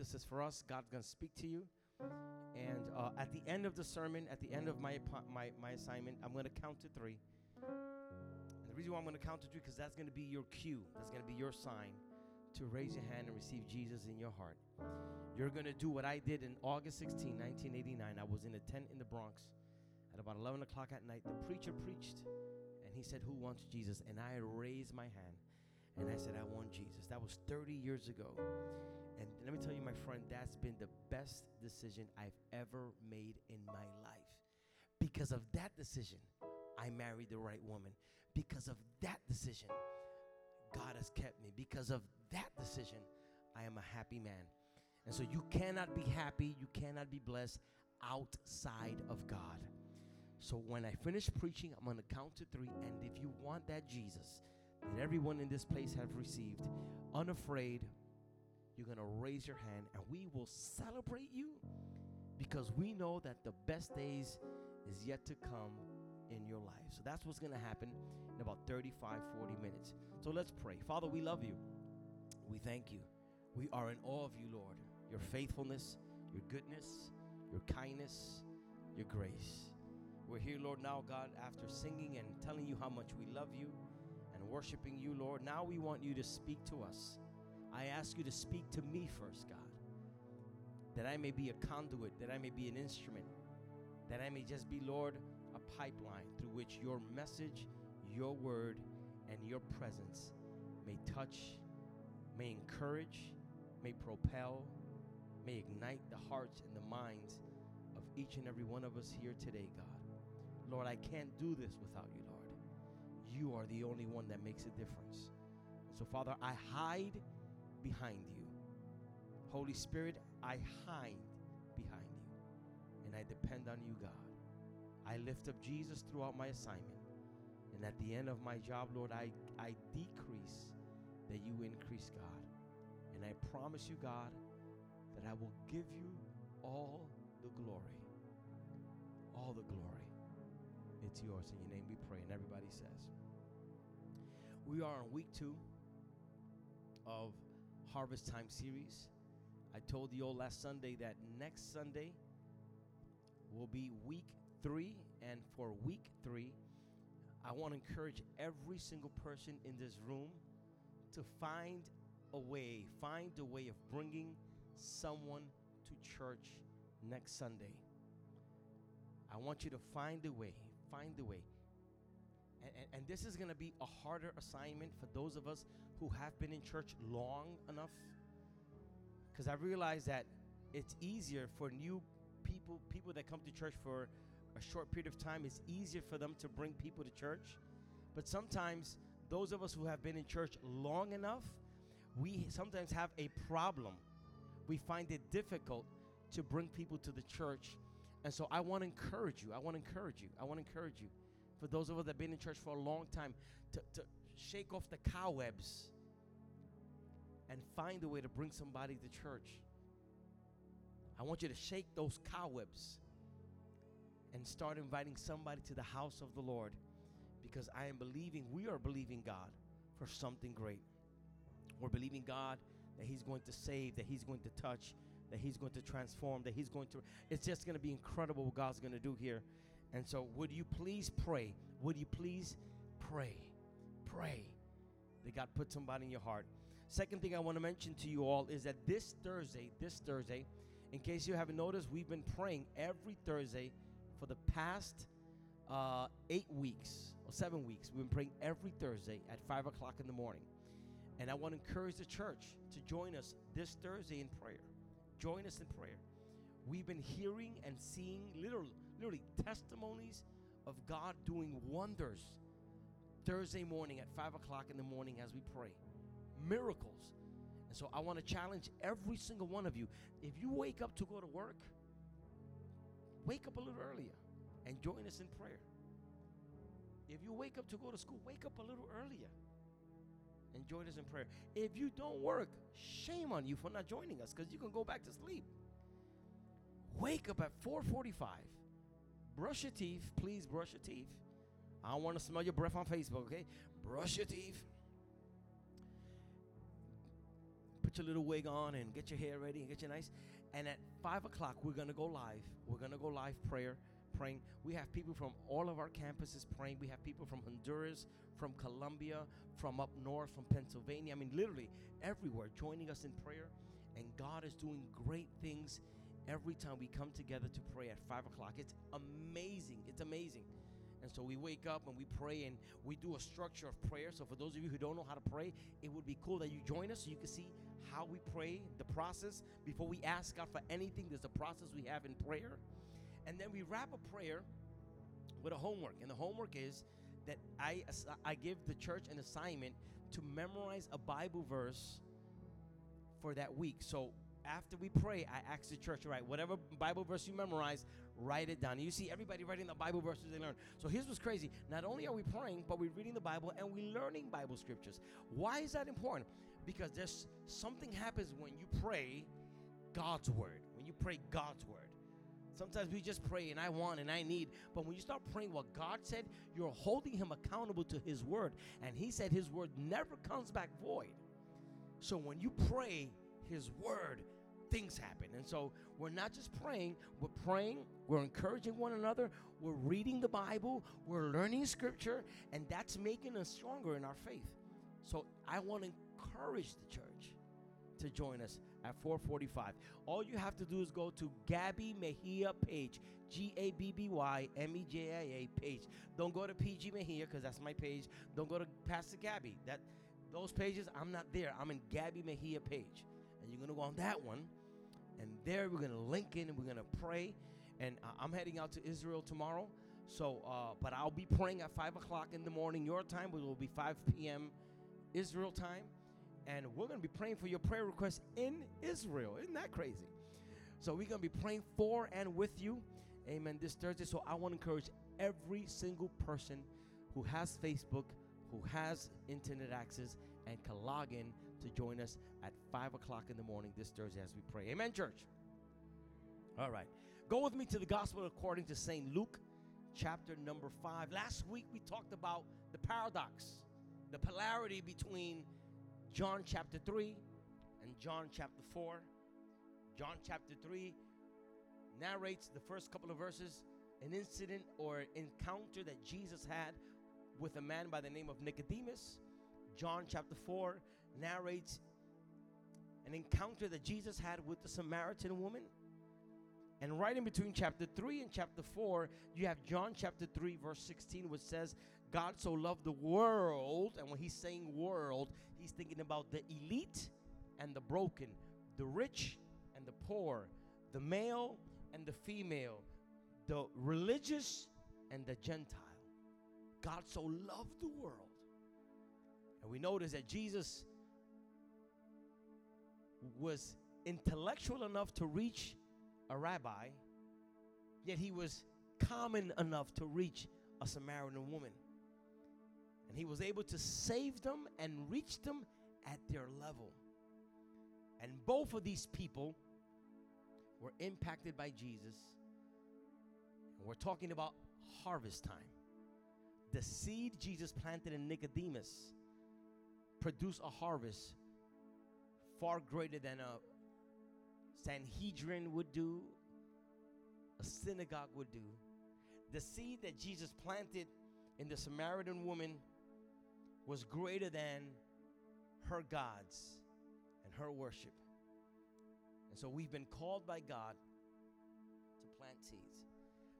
This is for us. God's going to speak to you. And uh, at the end of the sermon, at the end of my, my, my assignment, I'm going to count to three. And the reason why I'm going to count to three, because that's going to be your cue. That's going to be your sign to raise your hand and receive Jesus in your heart. You're going to do what I did in August 16, 1989. I was in a tent in the Bronx at about 11 o'clock at night. The preacher preached, and he said, Who wants Jesus? And I raised my hand, and I said, I want Jesus. That was 30 years ago. And let me tell you, my friend, that's been the best decision I've ever made in my life. Because of that decision, I married the right woman. Because of that decision, God has kept me. Because of that decision, I am a happy man. And so you cannot be happy, you cannot be blessed outside of God. So when I finish preaching, I'm going to count to three. And if you want that Jesus that everyone in this place have received, unafraid, you're going to raise your hand and we will celebrate you because we know that the best days is yet to come in your life. So that's what's going to happen in about 35, 40 minutes. So let's pray. Father, we love you. We thank you. We are in awe of you, Lord. Your faithfulness, your goodness, your kindness, your grace. We're here, Lord, now, God, after singing and telling you how much we love you and worshiping you, Lord. Now we want you to speak to us. I ask you to speak to me first, God, that I may be a conduit, that I may be an instrument, that I may just be, Lord, a pipeline through which your message, your word, and your presence may touch, may encourage, may propel, may ignite the hearts and the minds of each and every one of us here today, God. Lord, I can't do this without you, Lord. You are the only one that makes a difference. So, Father, I hide behind you. Holy Spirit, I hide behind you and I depend on you, God. I lift up Jesus throughout my assignment. And at the end of my job, Lord, I, I decrease that you increase, God. And I promise you, God, that I will give you all the glory. All the glory. It's yours. In your name we pray. And everybody says, We are on week two of Harvest Time series. I told you all last Sunday that next Sunday will be week three. And for week three, I want to encourage every single person in this room to find a way, find a way of bringing someone to church next Sunday. I want you to find a way, find a way. And, and, and this is going to be a harder assignment for those of us who have been in church long enough. Because I realize that it's easier for new people, people that come to church for a short period of time, it's easier for them to bring people to church. But sometimes, those of us who have been in church long enough, we sometimes have a problem. We find it difficult to bring people to the church. And so I want to encourage you. I want to encourage you. I want to encourage you. For those of us that have been in church for a long time, to, to shake off the cobwebs and find a way to bring somebody to church. I want you to shake those cobwebs and start inviting somebody to the house of the Lord because I am believing, we are believing God for something great. We're believing God that He's going to save, that He's going to touch, that He's going to transform, that He's going to. It's just going to be incredible what God's going to do here. And so, would you please pray? Would you please pray? Pray that God put somebody in your heart. Second thing I want to mention to you all is that this Thursday, this Thursday, in case you haven't noticed, we've been praying every Thursday for the past uh, eight weeks or seven weeks. We've been praying every Thursday at five o'clock in the morning. And I want to encourage the church to join us this Thursday in prayer. Join us in prayer. We've been hearing and seeing literally, literally testimonies of God doing wonders Thursday morning at five o'clock in the morning as we pray. Miracles. And so I want to challenge every single one of you. If you wake up to go to work, wake up a little earlier and join us in prayer. If you wake up to go to school, wake up a little earlier and join us in prayer. If you don't work, shame on you for not joining us because you can go back to sleep. Wake up at 4:45. Brush your teeth, please brush your teeth. I don't want to smell your breath on Facebook, okay? Brush your teeth. put your little wig on and get your hair ready and get you nice. And at five o'clock, we're gonna go live. We're gonna go live prayer, praying. We have people from all of our campuses praying. We have people from Honduras, from Colombia, from up north, from Pennsylvania. I mean, literally everywhere joining us in prayer. And God is doing great things every time we come together to pray at five o'clock. It's amazing. It's amazing. And so we wake up and we pray and we do a structure of prayer. So for those of you who don't know how to pray, it would be cool that you join us so you can see how we pray, the process. Before we ask God for anything, there's a process we have in prayer. And then we wrap a prayer with a homework. And the homework is that I, I give the church an assignment to memorize a Bible verse for that week. So after we pray, I ask the church, right, whatever Bible verse you memorize, write it down. You see everybody writing the Bible verses they learn. So here's what's crazy. Not only are we praying, but we're reading the Bible and we're learning Bible scriptures. Why is that important? Because there's something happens when you pray God's word. When you pray God's word. Sometimes we just pray and I want and I need. But when you start praying what God said, you're holding Him accountable to His word. And He said His word never comes back void. So when you pray His word, things happen. And so we're not just praying, we're praying, we're encouraging one another, we're reading the Bible, we're learning scripture, and that's making us stronger in our faith. So I want to encourage the church to join us at 445. All you have to do is go to Gabby Mejia page, G A B B Y M E J I A page. Don't go to PG Mejia because that's my page. Don't go to Pastor Gabby. That those pages, I'm not there. I'm in Gabby Mejia page. And you're gonna go on that one. And there we're gonna link in and we're gonna pray. And uh, I'm heading out to Israel tomorrow. So, uh, but I'll be praying at 5 o'clock in the morning, your time, it will be 5 p.m. Israel time and we're going to be praying for your prayer requests in Israel. Isn't that crazy? So we're going to be praying for and with you. Amen. This Thursday. So I want to encourage every single person who has Facebook, who has internet access, and can log in to join us at 5 o'clock in the morning this Thursday as we pray. Amen, church. All right. Go with me to the gospel according to St. Luke, chapter number 5. Last week we talked about the paradox, the polarity between John chapter 3 and John chapter 4. John chapter 3 narrates the first couple of verses an incident or encounter that Jesus had with a man by the name of Nicodemus. John chapter 4 narrates an encounter that Jesus had with the Samaritan woman. And right in between chapter 3 and chapter 4, you have John chapter 3, verse 16, which says, God so loved the world, and when he's saying world, he's thinking about the elite and the broken, the rich and the poor, the male and the female, the religious and the Gentile. God so loved the world. And we notice that Jesus was intellectual enough to reach a rabbi, yet he was common enough to reach a Samaritan woman. And he was able to save them and reach them at their level. And both of these people were impacted by Jesus. And we're talking about harvest time. The seed Jesus planted in Nicodemus produced a harvest far greater than a Sanhedrin would do, a synagogue would do. The seed that Jesus planted in the Samaritan woman was greater than her gods and her worship. And so we've been called by God to plant seeds.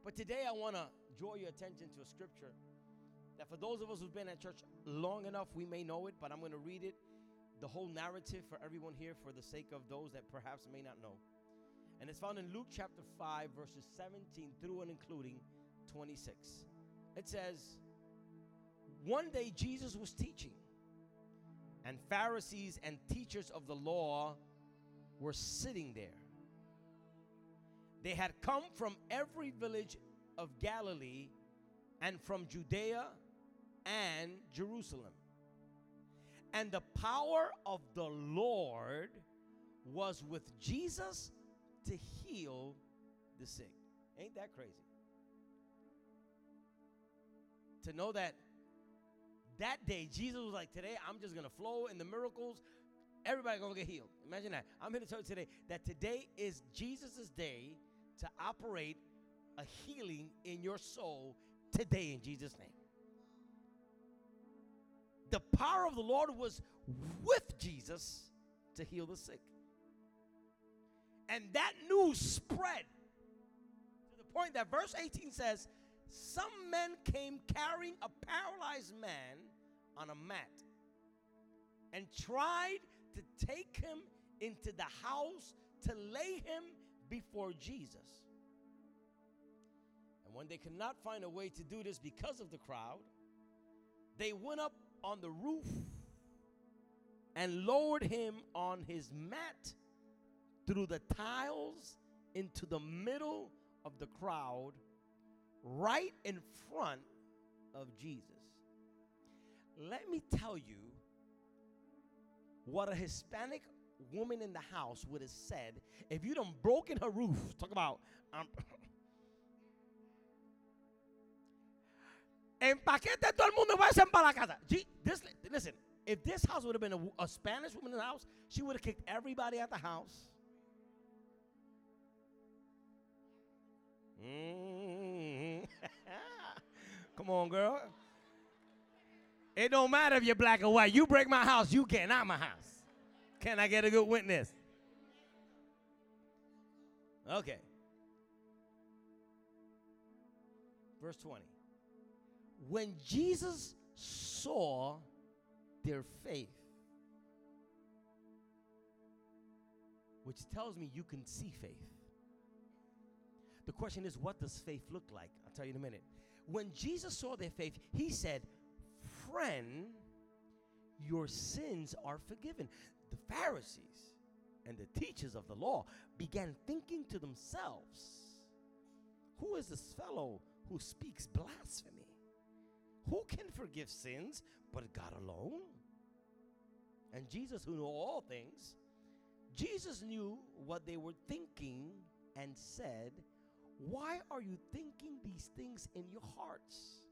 But today I want to draw your attention to a scripture that for those of us who've been at church long enough, we may know it, but I'm going to read it, the whole narrative for everyone here for the sake of those that perhaps may not know. And it's found in Luke chapter 5, verses 17 through and including 26. It says, one day Jesus was teaching, and Pharisees and teachers of the law were sitting there. They had come from every village of Galilee and from Judea and Jerusalem. And the power of the Lord was with Jesus to heal the sick. Ain't that crazy? To know that that day, Jesus was like, Today I'm just to flow in the miracles. Everybody gonna get healed. Imagine that. I'm here to tell you today that today is Jesus' day to operate a healing in your soul today in Jesus' name. The power of the Lord was with Jesus to heal the sick. And that news spread to the point that verse 18 says, Some men came carrying a paralyzed man on a mat and tried to take him into the house to lay him before Jesus. And when they could not find a way to do this because of the crowd, they went up on the roof and lowered him on his mat through the tiles into the middle of the crowd, right in front of Jesus. Let me tell you what a Hispanic woman in the house would have said if you done broken her roof. Talk about. Um, Empaquete todo el mundo y váyanse para la casa. Gee, this, listen, if this house would have been a, a Spanish woman in the house, she would have kicked everybody out the house. Mm-hmm. Come on, girl. It don't matter if you're black or white. You break my house, you get out my house. Can I get a good witness? Okay. Verse 20. When Jesus saw their faith, which tells me you can see faith. The question is, what does faith look like? I'll tell you in a minute. When Jesus saw their faith, he said, Friend, your sins are forgiven. The Pharisees and the teachers of the law began thinking to themselves, Who is this fellow who speaks blasphemy? Who can forgive sins but God alone? And Jesus, who knew all things, Jesus knew what they were thinking and said, Why are you thinking these things in your hearts?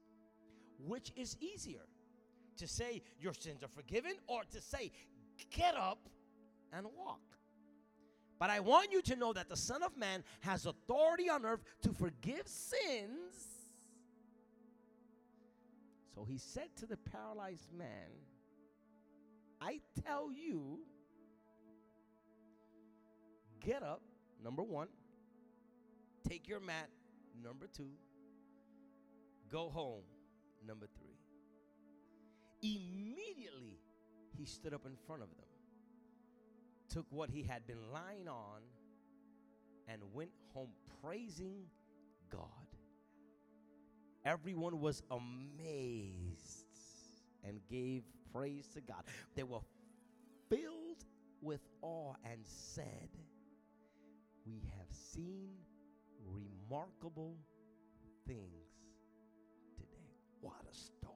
Which is easier, to say your sins are forgiven or to say, Get up and walk? But I want you to know that the Son of Man has authority on earth to forgive sins so he said to the paralyzed man, I tell you, get up, number one, take your mat, number two, go home, number three. Immediately, he stood up in front of them, took what he had been lying on, and went home praising God. Everyone was amazed and gave praise to God. They were filled with awe and said, We have seen remarkable things today. What a story.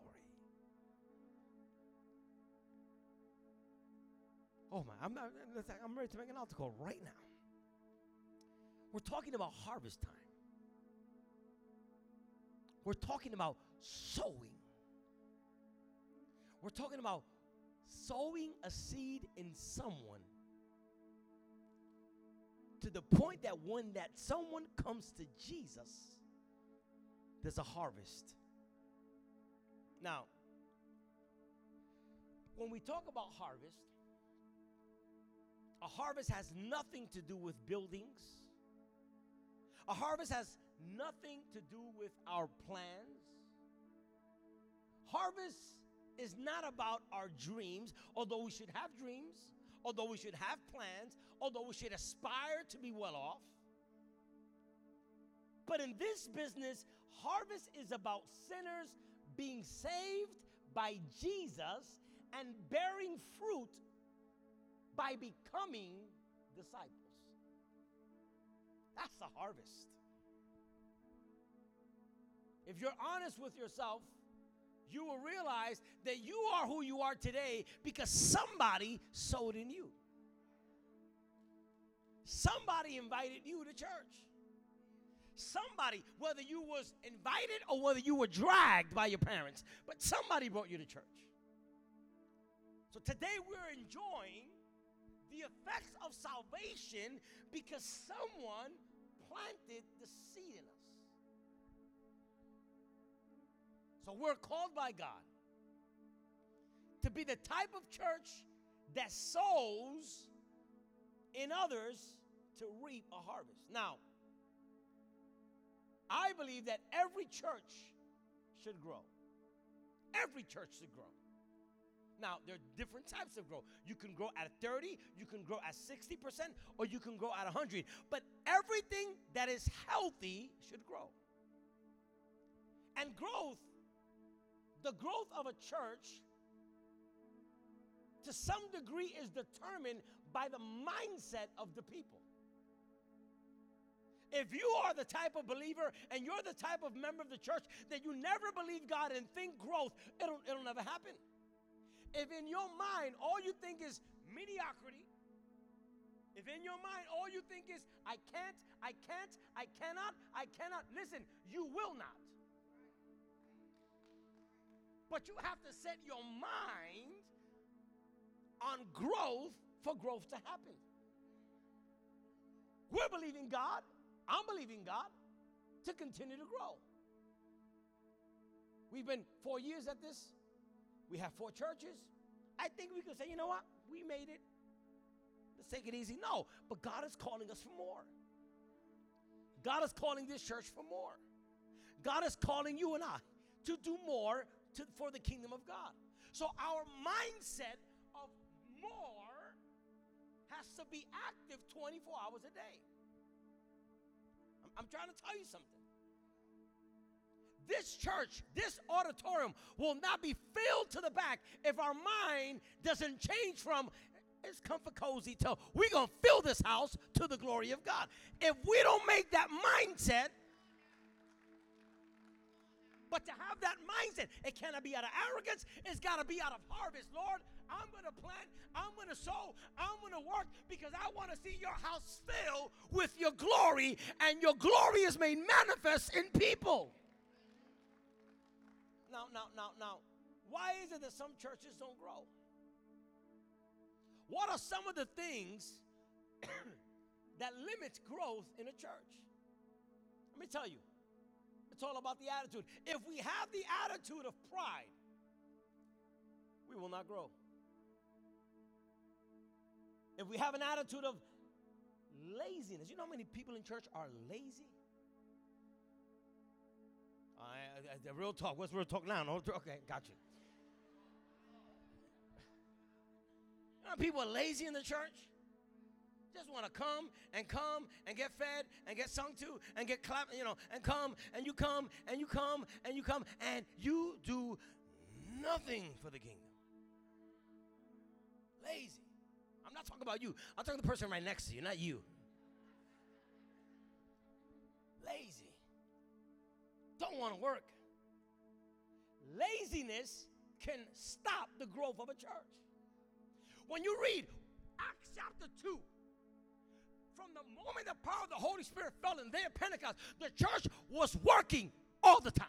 Oh my, I'm, not, I'm ready to make an altar right now. We're talking about harvest time. We're talking about sowing. We're talking about sowing a seed in someone to the point that when that someone comes to Jesus, there's a harvest. Now, when we talk about harvest, a harvest has nothing to do with buildings. A harvest has nothing to do with our plans. Harvest is not about our dreams, although we should have dreams, although we should have plans, although we should aspire to be well off. But in this business, harvest is about sinners being saved by Jesus and bearing fruit by becoming disciples. That's the harvest. If you're honest with yourself, you will realize that you are who you are today because somebody sowed in you. Somebody invited you to church. Somebody, whether you was invited or whether you were dragged by your parents, but somebody brought you to church. So today we're enjoying the effects of salvation because someone planted the seed in us. So we're called by God to be the type of church that sows in others to reap a harvest. Now, I believe that every church should grow. Every church should grow. Now, there are different types of growth. You can grow at 30, you can grow at 60%, or you can grow at 100. But everything that is healthy should grow. And growth, the growth of a church, to some degree, is determined by the mindset of the people. If you are the type of believer and you're the type of member of the church that you never believe God and think growth, it'll, it'll never happen. If in your mind all you think is mediocrity, if in your mind all you think is, I can't, I can't, I cannot, I cannot, listen, you will not. But you have to set your mind on growth for growth to happen. We're believing God I'm believing God to continue to grow. We've been four years at this. We have four churches. I think we can say, you know what? We made it. Let's take it easy. No, but God is calling us for more. God is calling this church for more. God is calling you and I to do more to, for the kingdom of God. So our mindset of more has to be active 24 hours a day. I'm trying to tell you something. This church, this auditorium will not be filled to the back if our mind doesn't change from it's comfort cozy to we're going to fill this house to the glory of God. If we don't make that mindset, but to have that mindset, it cannot be out of arrogance, it's got to be out of harvest. Lord, I'm going to plant, I'm going to sow, I'm going to work because I want to see your house filled with your glory, and your glory is made manifest in people. Now, now, now, now, why is it that some churches don't grow? What are some of the things that limits growth in a church? Let me tell you. It's all about the attitude. If we have the attitude of pride, we will not grow. If we have an attitude of laziness, you know how many people in church are lazy? Uh, real talk. What's real talk now? No, okay, got you. You know people are lazy in the church? Just want to come and come and get fed and get sung to and get clapped, you know, and come and you come and you come and you come and you do nothing for the kingdom. Lazy. I'm not talking about you. I'm talking the person right next to you, not you. Lazy. Don't want to work. Laziness can stop the growth of a church. When you read Acts chapter 2, from the moment the power of the Holy Spirit fell in their Pentecost, the church was working all the time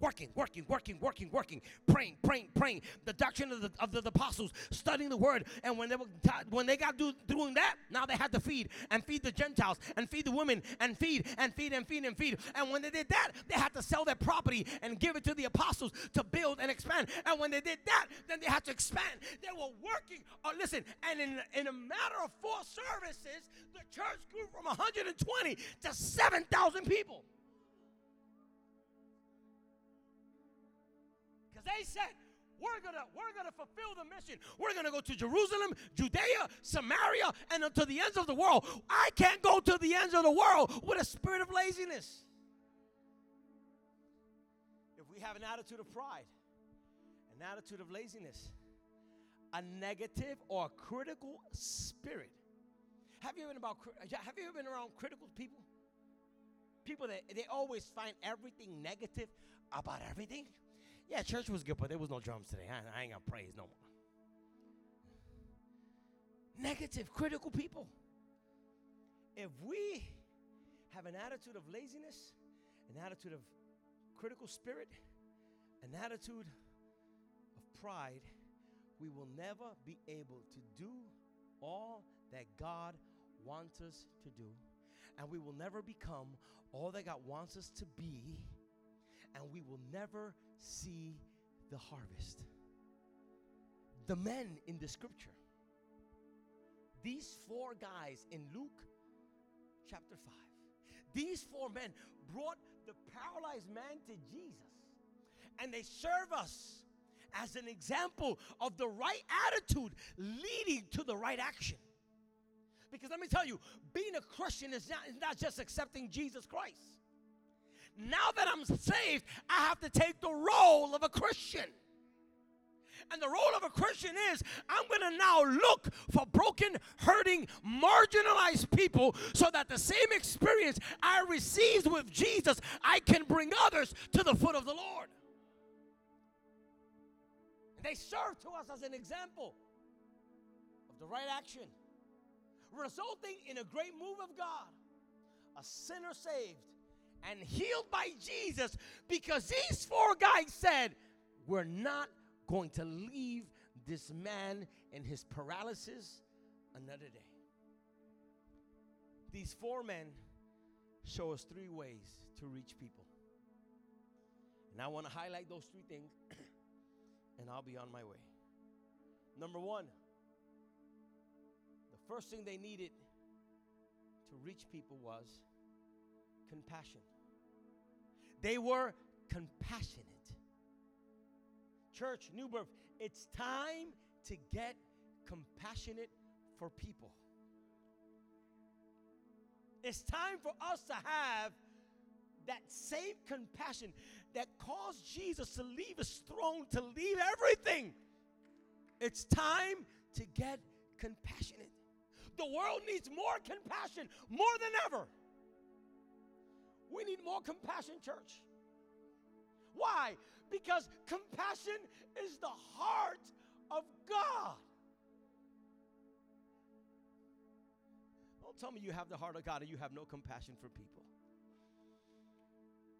working, working, working, working, working, praying, praying, praying. The doctrine of the, of the apostles, studying the word. And when they were when they got do, doing that, now they had to feed and feed the Gentiles and feed the women and feed and feed and feed and feed. And when they did that, they had to sell their property and give it to the apostles to build and expand. And when they did that, then they had to expand. They were working. Oh, listen, and in, in a matter of four services, the church grew from 120 to 7,000 people. They said, we're gonna we're gonna fulfill the mission. We're gonna go to Jerusalem, Judea, Samaria, and to the ends of the world. I can't go to the ends of the world with a spirit of laziness. If we have an attitude of pride, an attitude of laziness, a negative or a critical spirit. Have you been about have you ever been around critical people? People that they always find everything negative about everything. Yeah, church was good, but there was no drums today. I, I ain't gonna praise no more. Negative, critical people. If we have an attitude of laziness, an attitude of critical spirit, an attitude of pride, we will never be able to do all that God wants us to do, and we will never become all that God wants us to be, and we will never see the harvest. The men in the scripture, these four guys in Luke chapter 5, these four men brought the paralyzed man to Jesus, and they serve us as an example of the right attitude leading to the right action. Because let me tell you, being a Christian is not, is not just accepting Jesus Christ. Now that I'm saved, I have to take the role of a Christian. And the role of a Christian is I'm going to now look for broken, hurting, marginalized people so that the same experience I received with Jesus, I can bring others to the foot of the Lord. They serve to us as an example of the right action, resulting in a great move of God. A sinner saved and healed by Jesus because these four guys said, We're not going to leave this man in his paralysis another day. These four men show us three ways to reach people. And I want to highlight those three things and I'll be on my way. Number one, the first thing they needed to reach people was compassion. They were compassionate. Church, New Birth, it's time to get compassionate for people. It's time for us to have that same compassion that caused Jesus to leave his throne, to leave everything. It's time to get compassionate. The world needs more compassion more than ever. We need more compassion, church. Why? Because compassion is the heart of God. Don't tell me you have the heart of God and you have no compassion for people.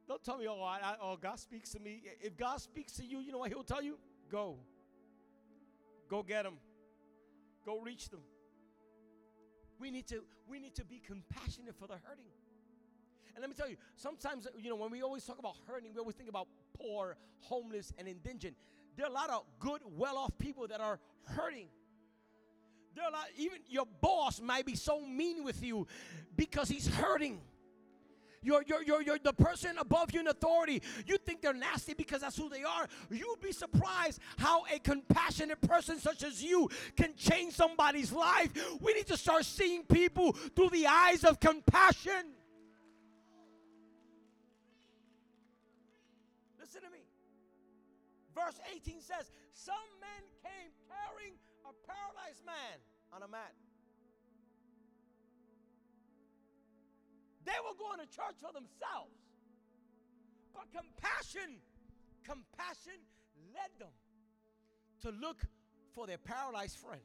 Don't tell me, oh, I, oh, God speaks to me. If God speaks to you, you know what He'll tell you? Go. Go get them. Go reach them. We need to we need to be compassionate for the hurting. And let me tell you, sometimes uh, you know when we always talk about hurting, we always think about poor, homeless, and indigent. There are a lot of good, well-off people that are hurting. There are a lot, even your boss might be so mean with you because he's hurting. You're, you're, you're, you're the person above you in authority. You think they're nasty because that's who they are. You'd be surprised how a compassionate person such as you can change somebody's life. We need to start seeing people through the eyes of compassion. Verse 18 says, Some men came carrying a paralyzed man on a mat. They were going to church for themselves. But compassion, compassion led them to look for their paralyzed friend.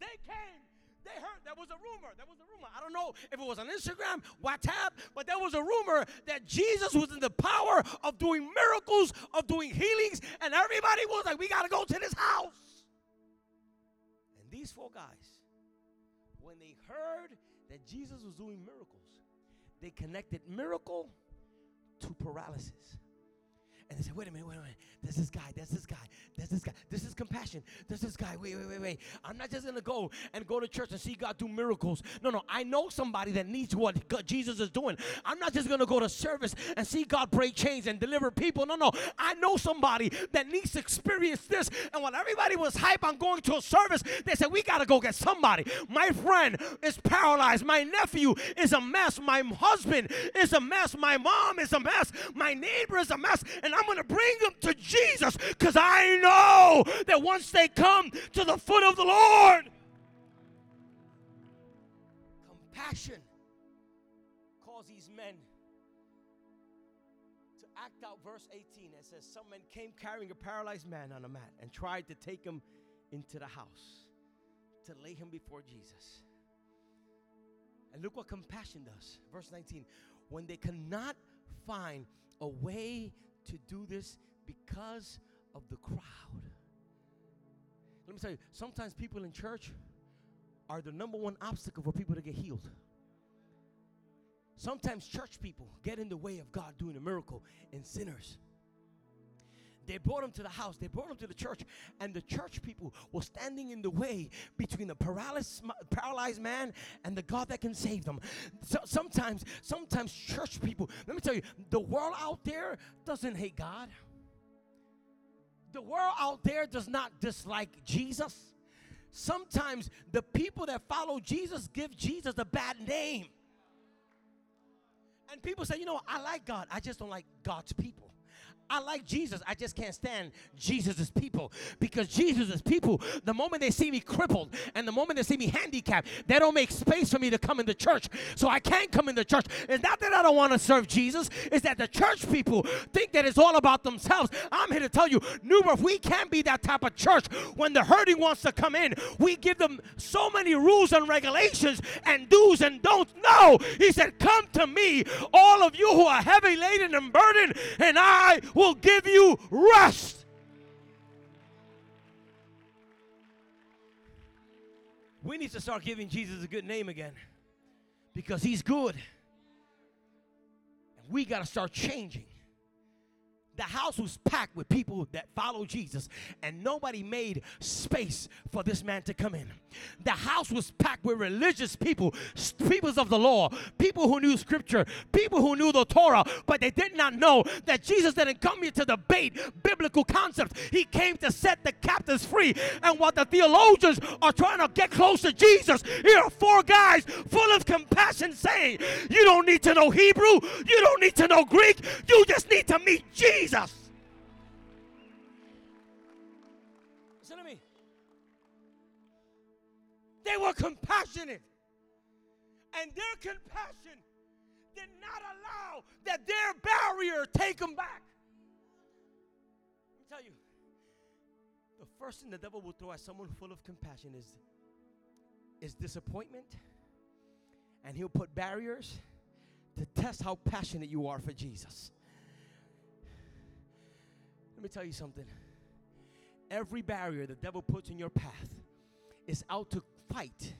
They came they heard there was a rumor. There was a rumor. I don't know if it was on Instagram, WhatsApp, but there was a rumor that Jesus was in the power of doing miracles, of doing healings, and everybody was like, we got to go to this house. And these four guys, when they heard that Jesus was doing miracles. They connected miracle to paralysis. And they said, wait a minute, wait a minute. There's this guy, there's this guy, there's this guy. This is compassion. There's this guy. Wait, wait, wait, wait. I'm not just gonna go and go to church and see God do miracles. No, no. I know somebody that needs what God, Jesus is doing. I'm not just gonna go to service and see God break chains and deliver people. No, no. I know somebody that needs to experience this. And while everybody was hype on going to a service, they said, We gotta go get somebody. My friend is paralyzed. My nephew is a mess. My husband is a mess. My mom is a mess. My neighbor is a mess. And I'm gonna bring them to Jesus because I know that once they come to the foot of the Lord, compassion caused these men to act out verse 18. It says, Some men came carrying a paralyzed man on a mat and tried to take him into the house to lay him before Jesus. And look what compassion does. Verse 19. When they cannot find a way to do this because of the crowd. Let me tell you, sometimes people in church are the number one obstacle for people to get healed. Sometimes church people get in the way of God doing a miracle in sinners. They brought him to the house, they brought him to the church, and the church people were standing in the way between the paralyzed, paralyzed man and the God that can save them. So sometimes, sometimes church people, let me tell you, the world out there doesn't hate God. The world out there does not dislike Jesus. Sometimes the people that follow Jesus give Jesus a bad name. And people say, you know, I like God, I just don't like God's people. I like Jesus. I just can't stand Jesus' people because Jesus' people, the moment they see me crippled and the moment they see me handicapped, they don't make space for me to come into church. So I can't come into church. It's not that I don't want to serve Jesus, it's that the church people think that it's all about themselves. I'm here to tell you, New Birth, we can't be that type of church. When the hurting wants to come in, we give them so many rules and regulations and do's and don'ts. No, he said, Come to me, all of you who are heavy laden and burdened, and I will give you rest. We need to start giving Jesus a good name again because he's good. And we got to start changing the house was packed with people that follow Jesus, and nobody made space for this man to come in. The house was packed with religious people, people of the law, people who knew scripture, people who knew the Torah, but they did not know that Jesus didn't come here to debate biblical concepts. He came to set the captives free. And what the theologians are trying to get close to Jesus, here are four guys full of compassion saying, You don't need to know Hebrew, you don't need to know Greek, you just need to meet Jesus. Jesus. Listen to me. They were compassionate. And their compassion did not allow that their barrier take them back. Let me tell you, the first thing the devil will throw at someone full of compassion is, is disappointment. And he'll put barriers to test how passionate you are for Jesus. Let me tell you something. Every barrier the devil puts in your path is out to fight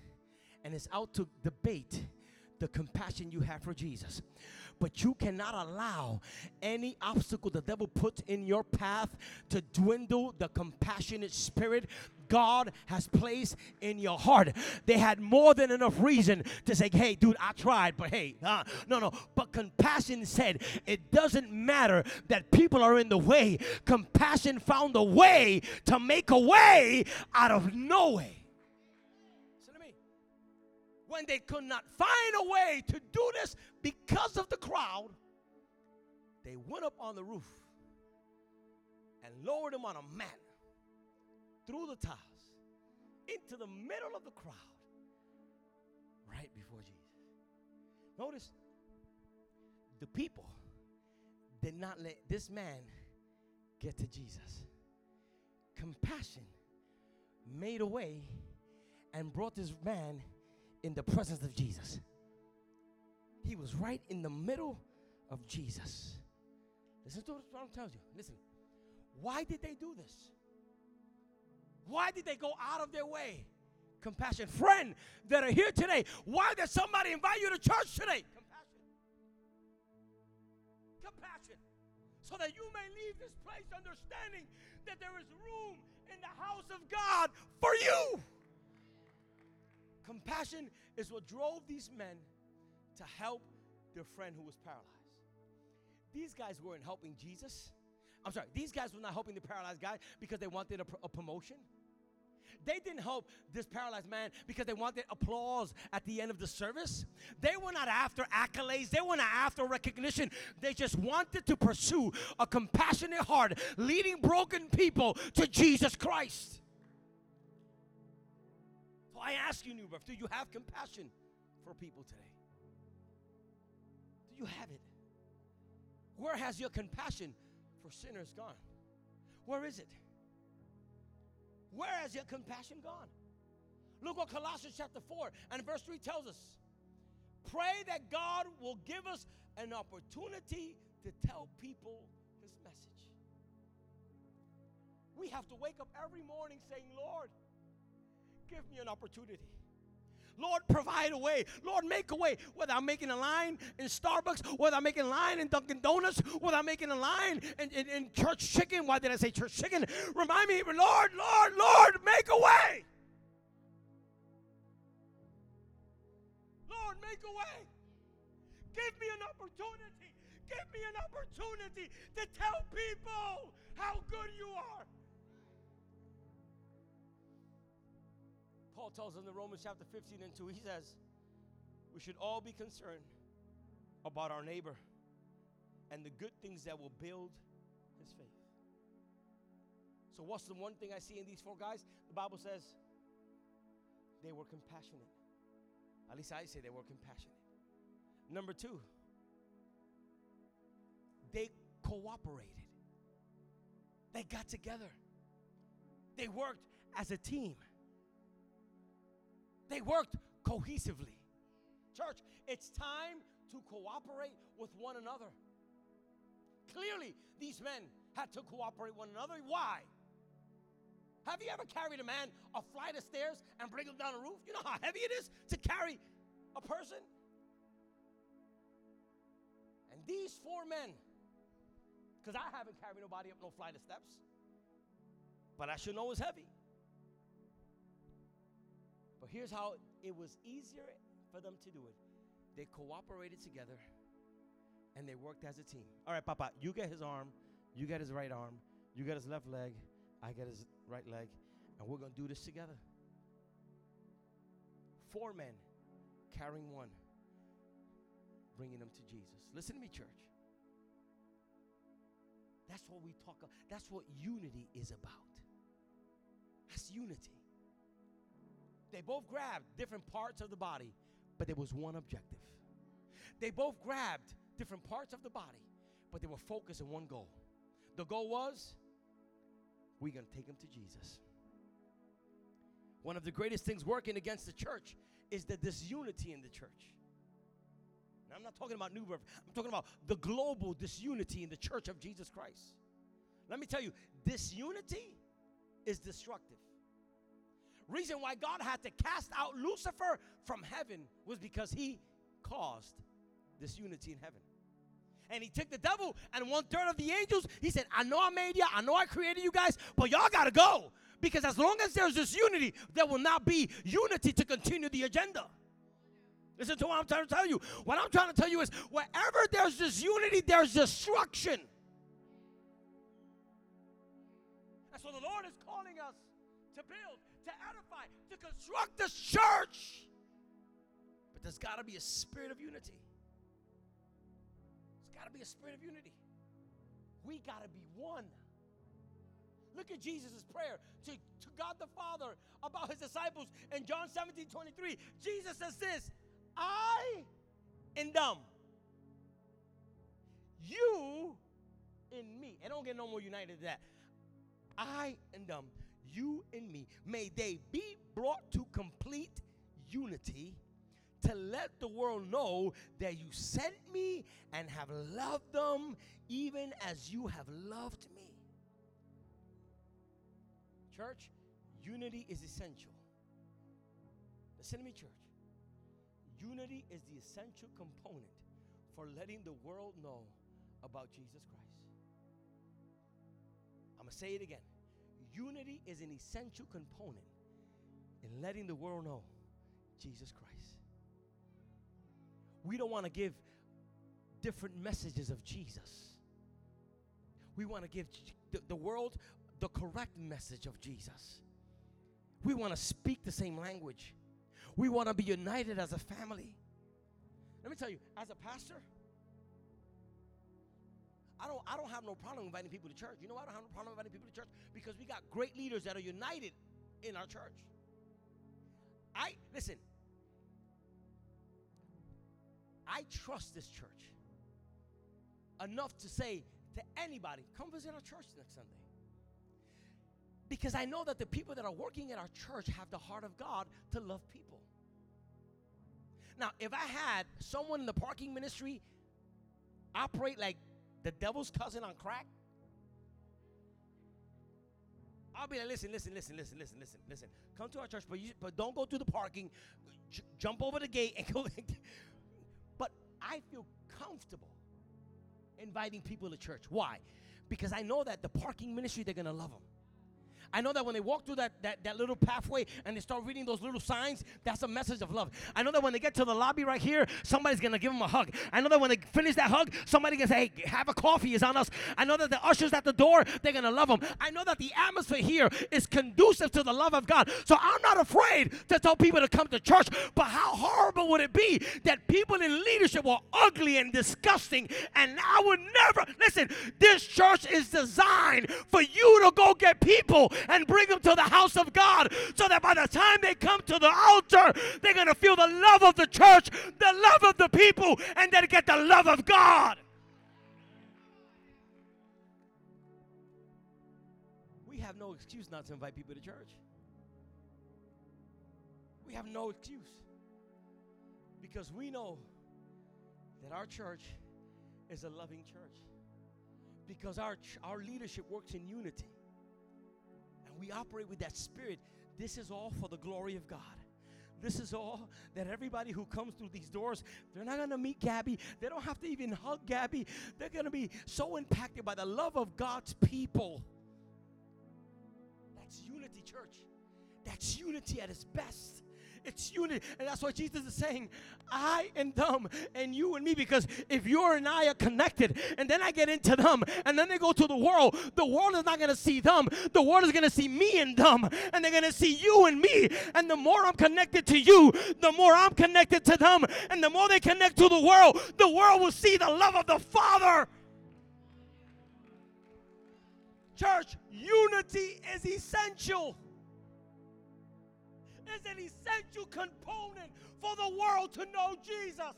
and is out to debate the compassion you have for Jesus. But you cannot allow any obstacle the devil puts in your path to dwindle the compassionate spirit God has placed in your heart. They had more than enough reason to say, hey, dude, I tried, but hey, uh, no, no. But compassion said, it doesn't matter that people are in the way. Compassion found a way to make a way out of no way. Listen to me. When they could not find a way to do this because of the crowd, they went up on the roof and lowered him on a mat through the tiles into the middle of the crowd right before Jesus. Notice the people did not let this man get to Jesus. Compassion made a way and brought this man in the presence of Jesus. He was right in the middle of Jesus. Listen to what I'm telling you. Listen. Why did they do this? Why did they go out of their way? Compassion. Friend that are here today, why did somebody invite you to church today? Compassion. Compassion. So that you may leave this place understanding that there is room in the house of God for you. Compassion is what drove these men to help their friend who was paralyzed. These guys weren't helping Jesus. I'm sorry, these guys were not helping the paralyzed guy because they wanted a, a promotion. They didn't help this paralyzed man because they wanted applause at the end of the service. They were not after accolades, they were not after recognition. They just wanted to pursue a compassionate heart, leading broken people to Jesus Christ. So I ask you, New Birth, do you have compassion for people today? Do you have it? Where has your compassion for sinners gone? Where is it? Where has your compassion gone? Look what Colossians chapter 4 and verse 3 tells us. Pray that God will give us an opportunity to tell people his message. We have to wake up every morning saying, Lord, give me an opportunity. Lord, provide a way. Lord, make a way. Whether I'm making a line in Starbucks, whether I'm making a line in Dunkin' Donuts, whether I'm making a line in, in, in church chicken. Why did I say church chicken? Remind me, Lord, Lord, Lord, make a way. Lord, make a way. Give me an opportunity. Give me an opportunity to tell people how good you are. Paul tells us in the Romans chapter 15 and 2, he says, we should all be concerned about our neighbor and the good things that will build his faith. So, what's the one thing I see in these four guys? The Bible says they were compassionate. At least I say they were compassionate. Number two, they cooperated, they got together, they worked as a team, they worked cohesively. Church, it's time to cooperate with one another. Clearly, these men had to cooperate one another. Why? Have you ever carried a man a flight of stairs and bring him down a roof? You know how heavy it is to carry a person? And these four men, because I haven't carried nobody up no flight of steps, but I should know it's heavy. Here's how it was easier for them to do it they cooperated together and they worked as a team. All right, Papa, you get his arm, you get his right arm, you get his left leg, I get his right leg, and we're going to do this together. Four men carrying one, bringing them to Jesus. Listen to me, church. That's what we talk about. That's what unity is about. That's unity. They both grabbed different parts of the body, but there was one objective. They both grabbed different parts of the body, but they were focused on one goal. The goal was we're going to take them to Jesus. One of the greatest things working against the church is the disunity in the church. Now, I'm not talking about New Birth, I'm talking about the global disunity in the church of Jesus Christ. Let me tell you, disunity is destructive. Reason why God had to cast out Lucifer from heaven was because he caused disunity in heaven. And he took the devil and one third of the angels. He said, I know I made you, I know I created you guys, but y'all gotta go. Because as long as there's this unity, there will not be unity to continue the agenda. Listen to what I'm trying to tell you. What I'm trying to tell you is wherever there's this unity, there's destruction. And so the Lord construct this church. But there's got to be a spirit of unity. There's got to be a spirit of unity. We got to be one. Look at Jesus' prayer to, to God the Father about his disciples in John 17 23. Jesus says this I in them, you in me. And don't get no more united than that. I and them, you and me. May they be brought to complete unity to let the world know that you sent me and have loved them even as you have loved me. Church, unity is essential. Listen to me, church. Unity is the essential component for letting the world know about Jesus Christ. I'm going to say it again. Unity is an essential component in letting the world know Jesus Christ. We don't want to give different messages of Jesus. We want to give the, the world the correct message of Jesus. We want to speak the same language. We want to be united as a family. Let me tell you, as a pastor, I don't, I don't have no problem inviting people to church. You know why I don't have no problem inviting people to church? Because we got great leaders that are united in our church. I listen. I trust this church enough to say to anybody, come visit our church next Sunday. Because I know that the people that are working at our church have the heart of God to love people. Now, if I had someone in the parking ministry operate like the devil's cousin on crack, I'll be like, listen, listen, listen, listen, listen, listen, listen. Come to our church, but you, but don't go through the parking. J- jump over the gate and go. but I feel comfortable inviting people to church. Why? Because I know that the parking ministry, they're gonna love them. I know that when they walk through that, that, that little pathway and they start reading those little signs, that's a message of love. I know that when they get to the lobby right here, somebody's gonna give them a hug. I know that when they finish that hug, somebody can say, hey, have a coffee is on us. I know that the ushers at the door, they're gonna love them. I know that the atmosphere here is conducive to the love of God. So I'm not afraid to tell people to come to church, but how horrible would it be that people in leadership were ugly and disgusting and I would never, listen, this church is designed for you to go get people and bring them to the house of God so that by the time they come to the altar, they're going to feel the love of the church, the love of the people, and then get the love of God. We have no excuse not to invite people to church. We have no excuse because we know that our church is a loving church because our, our leadership works in unity we operate with that spirit, this is all for the glory of God. This is all that everybody who comes through these doors, they're not going to meet Gabby. They don't have to even hug Gabby. They're going to be so impacted by the love of God's people. That's unity, church. That's unity at its best. It's unity. And that's what Jesus is saying, I and them and you and me. Because if you and I are connected, and then I get into them, and then they go to the world, the world is not going to see them. The world is going to see me and them. And they're going to see you and me. And the more I'm connected to you, the more I'm connected to them. And the more they connect to the world, the world will see the love of the Father. Church, unity is essential is an essential component for the world to know Jesus.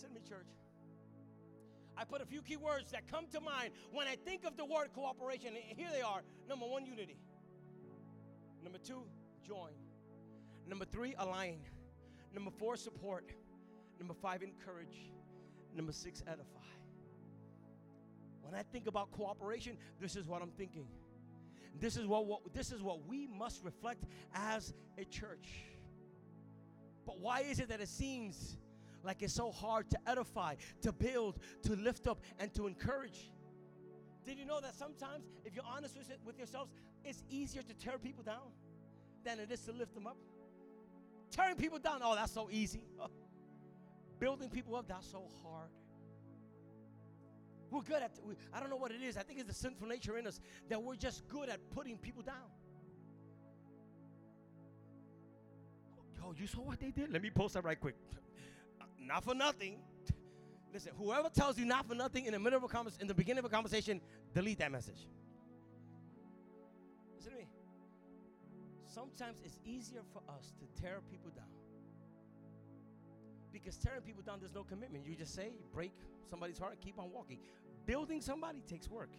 To me, church. I put a few key words that come to mind when I think of the word cooperation. And Here they are. Number one, unity. Number two, join. Number three, align. Number four, support. Number five, encourage. Number six, edify. When I think about cooperation, this is what I'm thinking. This is what, what this is what we must reflect as a church. But why is it that it seems like it's so hard to edify, to build, to lift up, and to encourage? Did you know that sometimes, if you're honest with, with yourselves, it's easier to tear people down than it is to lift them up? Tearing people down, oh, that's so easy. Building people up, that's so hard. We're good at, we, I don't know what it is. I think it's the sinful nature in us that we're just good at putting people down. Yo, you saw what they did? Let me post that right quick. Not for nothing. Listen, whoever tells you not for nothing in the middle of a conversation, in the beginning of a conversation, delete that message. Listen to me. Sometimes it's easier for us to tear people down. Because tearing people down, there's no commitment. You just say, break somebody's heart, keep on walking. Building somebody takes work.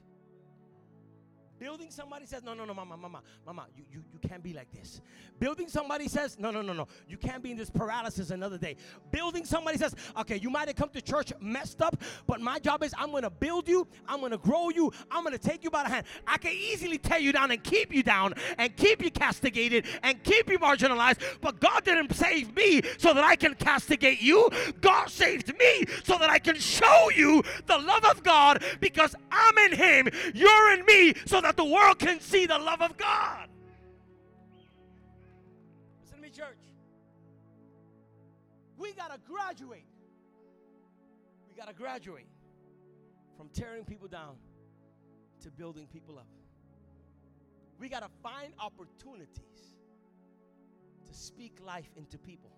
Building somebody says, no, no, no, mama, mama, mama, you, you, you can't be like this. Building somebody says, no, no, no, no, you can't be in this paralysis another day. Building somebody says, okay, you might have come to church messed up, but my job is I'm going to build you, I'm going to grow you, I'm going to take you by the hand. I can easily tear you down and keep you down and keep you castigated and keep you marginalized, but God didn't save me so that I can castigate you. God saved me so that I can show you the love of God because I'm in Him, you're in me, so that that the world can see the love of God. Listen to me, church. We got to graduate. We got to graduate from tearing people down to building people up. We got to find opportunities to speak life into people.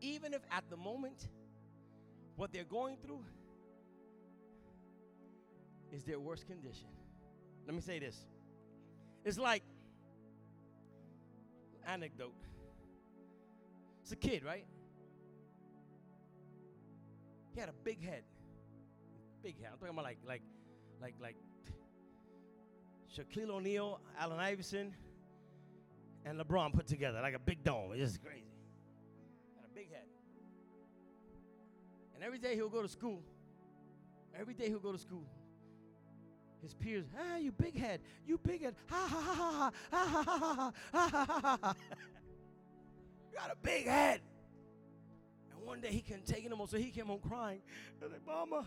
Even if at the moment what they're going through is their worst condition. Let me say this. It's like anecdote. It's a kid, right? He had a big head. Big head. I'm talking about like like like like Shaquille O'Neal, Allen Iverson, and LeBron put together, like a big dome. It's just crazy. Had a big head. And every day he'll go to school. Every day he'll go to school His peers, ah, you big head, you big head, ha ha ha ha ha ha ha ha ha ha ha ha. You got a big head. And one day he couldn't take it anymore, so he came home crying. And like, Mama,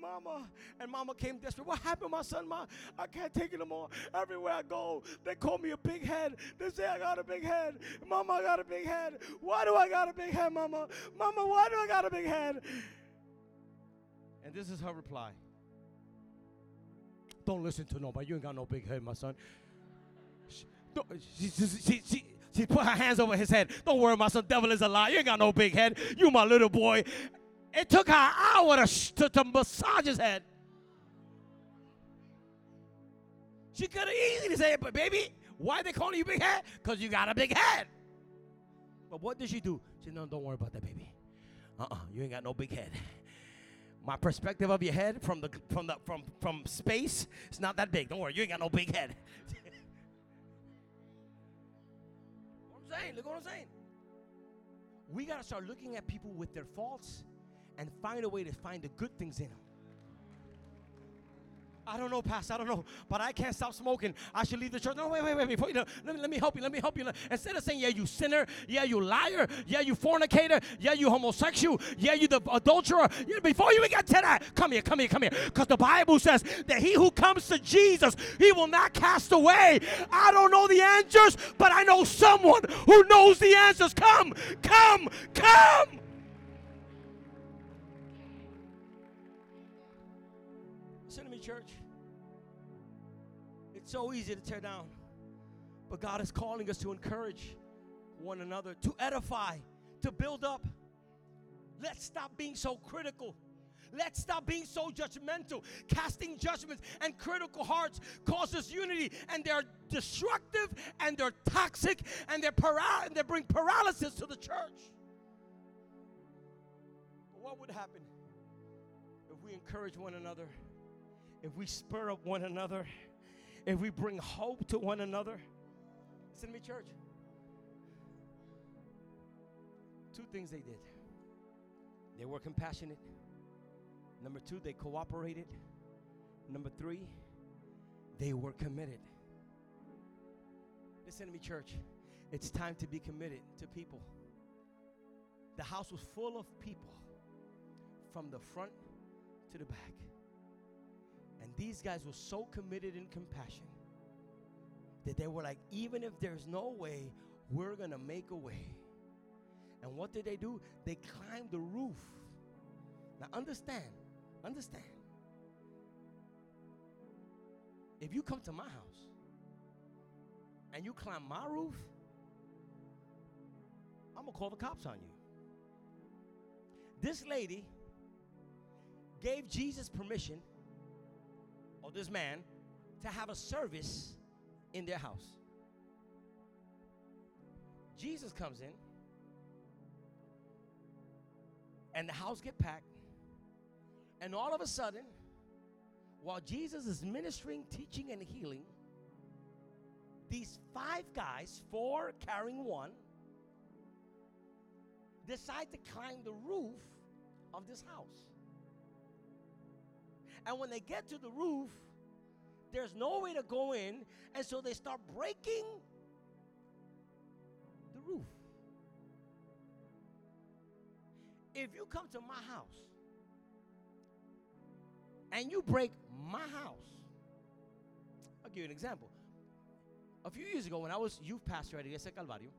Mama. And Mama came desperate. What happened, my son? Ma, I can't take it anymore. Everywhere I go, they call me a big head. They say I got a big head. Mama, I got a big head. Why do I got a big head, Mama? Mama, why do I got a big head? And this is her reply. Don't listen to nobody. You ain't got no big head, my son. She, she, she, she, she put her hands over his head. Don't worry, my son. Devil is a lie. You ain't got no big head. You my little boy. It took her an hour to, to, to massage his head. She could have easily said, but baby, why they calling you big head? Because you got a big head. But what did she do? She said, no, don't worry about that, baby. Uh-uh, you ain't got no big head. My perspective of your head from the from the from from space it's not that big. Don't worry, you ain't got no big head. what I'm saying, look what I'm saying. We gotta start looking at people with their faults and find a way to find the good things in them. I don't know, Pastor. I don't know, but I can't stop smoking. I should leave the church. No, wait, wait, wait. Before you let me let me help you. Let me help you. Instead of saying, "Yeah, you sinner," "Yeah, you liar," "Yeah, you fornicator," "Yeah, you homosexual," "Yeah, you the adulterer," yeah, before you get to that, come here, come here, come here, because the Bible says that he who comes to Jesus, he will not cast away. I don't know the answers, but I know someone who knows the answers. Come, come, come. Church. It's so easy to tear down, but God is calling us to encourage one another, to edify, to build up. Let's stop being so critical. Let's stop being so judgmental. Casting judgments and critical hearts causes unity, and they're destructive, and they're toxic, and they're paral- and they bring paralysis to the church. But what would happen if we encourage one another? If we spur up one another, if we bring hope to one another. Listen to me, church. Two things they did they were compassionate. Number two, they cooperated. Number three, they were committed. Listen to me, church. It's time to be committed to people. The house was full of people from the front to the back. And these guys were so committed in compassion that they were like, even if there's no way, we're going to make a way. And what did they do? They climbed the roof. Now, understand, understand. If you come to my house and you climb my roof, I'm going to call the cops on you. This lady gave Jesus permission or this man to have a service in their house. Jesus comes in and the house get packed and all of a sudden while Jesus is ministering, teaching and healing these five guys, four carrying one, decide to climb the roof of this house. And when they get to the roof, there's no way to go in. And so they start breaking the roof. If you come to my house and you break my house, I'll give you an example. A few years ago, when I was youth pastor at Iglesia Calvario,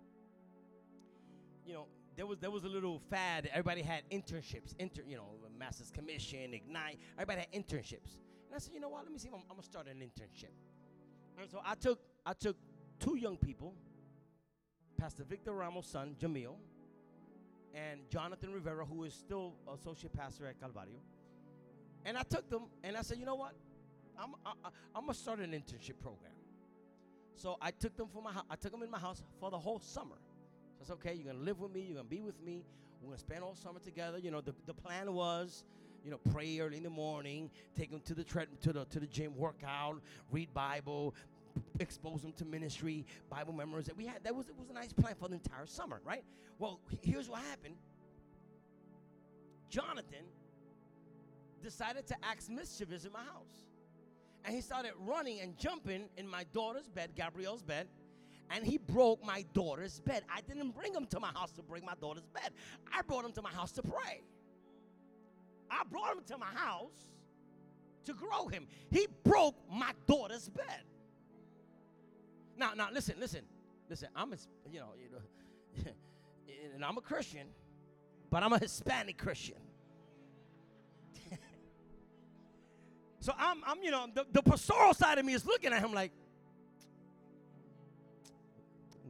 you know, there was there was a little fad. Everybody had internships, inter, you know, Master's Commission, Ignite. Everybody had internships. And I said, you know what? Let me see I'm, I'm gonna start an internship. And so I took I took two young people, Pastor Victor Ramos' son, Jamil, and Jonathan Rivera, who is still associate pastor at Calvario. And I took them and I said, you know what? I'm I, am gonna start an internship program. So I took them for my I took them in my house for the whole summer. So it's okay. You're gonna live with me. You're gonna be with me. We're gonna spend all summer together. You know, the, the plan was, you know, pray early in the morning, take them to the tread to the to the gym, work out, read Bible, expose them to ministry, Bible memories. That we had that was it was a nice plan for the entire summer, right? Well, here's what happened. Jonathan decided to act mischievous in my house. and he started running and jumping in my daughter's bed, Gabrielle's bed, and he broke my daughter's bed. I didn't bring him to my house to break my daughter's bed. I brought him to my house to pray. I brought him to my house to grow him. He broke my daughter's bed. Now, now, listen, listen, listen. I'm a, you know, you know, and I'm a Christian, but I'm a Hispanic Christian. so I'm, I'm, you know, the, the pastoral side of me is looking at him like,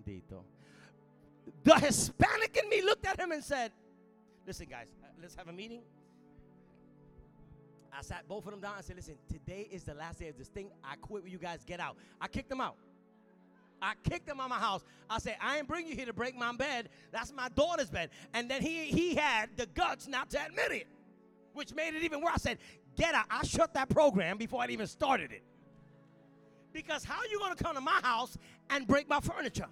Dito. The Hispanic in me looked at him and said, Listen, guys, uh, let's have a meeting. I sat both of them down and said, Listen, today is the last day of this thing. I quit with you guys. Get out. I kicked them out. I kicked them out of my house. I said, I ain't bring you here to break my bed. That's my daughter's bed. And then he, he had the guts not to admit it, which made it even worse. I said, Get out. I shut that program before I even started it. Because how you going to come to my house and break my furniture?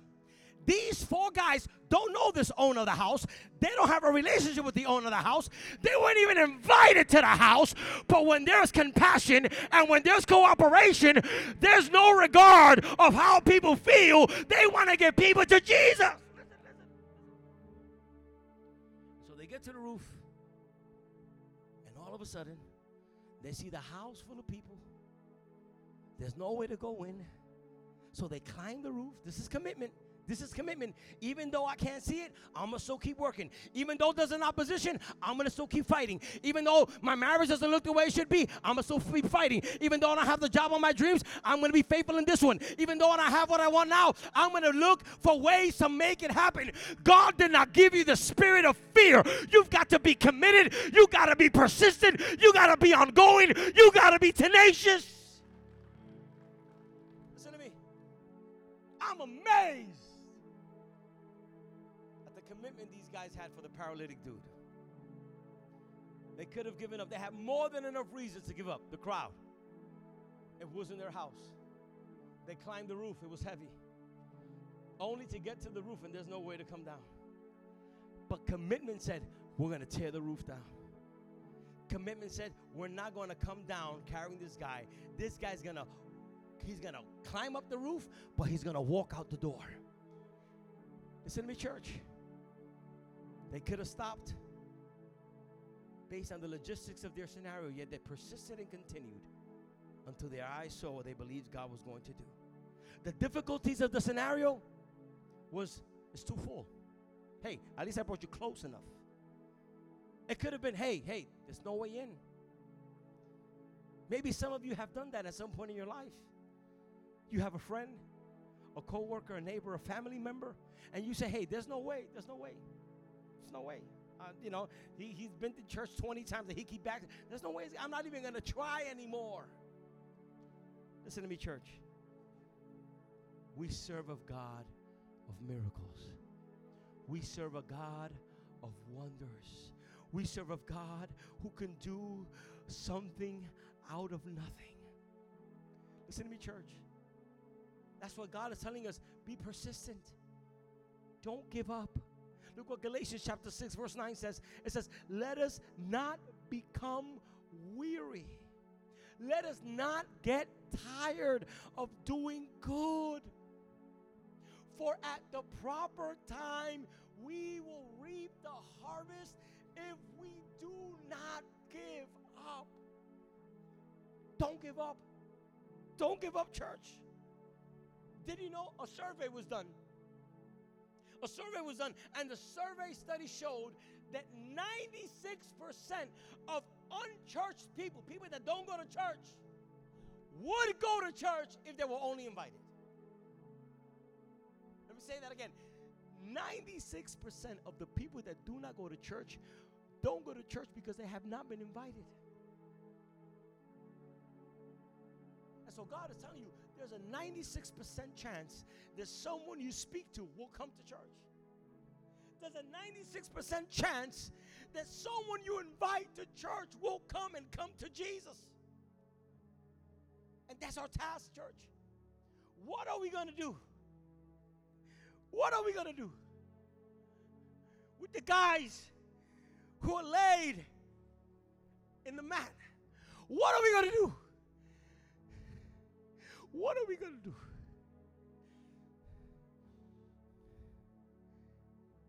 These four guys don't know this owner of the house. They don't have a relationship with the owner of the house. They weren't even invited to the house. But when there's compassion and when there's cooperation, there's no regard of how people feel. They want to get people to Jesus. So they get to the roof, and all of a sudden, they see the house full of people. There's no way to go in. So they climb the roof. This is commitment. This is commitment. Even though I can't see it, I'm gonna still keep working. Even though there's an opposition, I'm gonna still keep fighting. Even though my marriage doesn't look the way it should be, I'm gonna still keep fighting. Even though I don't have the job on my dreams, I'm gonna be faithful in this one. Even though I don't have what I want now, I'm gonna look for ways to make it happen. God did not give you the spirit of fear. You've got to be committed. You gotta be persistent. You gotta be ongoing. You gotta be tenacious. Listen to me. I'm amazed guys had for the paralytic dude. They could have given up. They had more than enough reasons to give up. The crowd. It was in their house. They climbed the roof. It was heavy. Only to get to the roof and there's no way to come down. But commitment said, we're going to tear the roof down. Commitment said, we're not going to come down carrying this guy. This guy's going to he's to climb up the roof, but he's to walk out the door. Listen to me, church. They could have stopped based on the logistics of their scenario, yet they persisted and continued until their eyes saw what they believed God was going to do. The difficulties of the scenario was it's too full. Hey, at least I brought you close enough. It could have been, hey, hey, there's no way in. Maybe some of you have done that at some point in your life. You have a friend, a coworker, a neighbor, a family member, and you say, hey, there's no way, there's no way. No way. Uh, you know, he, he's been to church 20 times and he keep back. There's no way. I'm not even going to try anymore. Listen to me, church. We serve a God of miracles. We serve a God of wonders. We serve a God who can do something out of nothing. Listen to me, church. That's what God is telling us. Be persistent. Don't give up. Look what Galatians chapter 6, verse 9 says. It says, Let us not become weary. Let us not get tired of doing good. For at the proper time, we will reap the harvest if we do not give up. Don't give up. Don't give up, church. Did you know a survey was done a survey was done, and the survey study showed that 96% of unchurched people, people that don't go to church, would go to church if they were only invited. Let me say that again. 96% of the people that do not go to church don't go to church because they have not been invited. And so God is telling you there's a 96% chance that someone you speak to will come to church. There's a 96% chance that someone you invite to church will come and come to Jesus. And that's our task, church. What are we going to do? What are we going to do with the guys who are laid in the mat? What are we going to do? What are we going to do?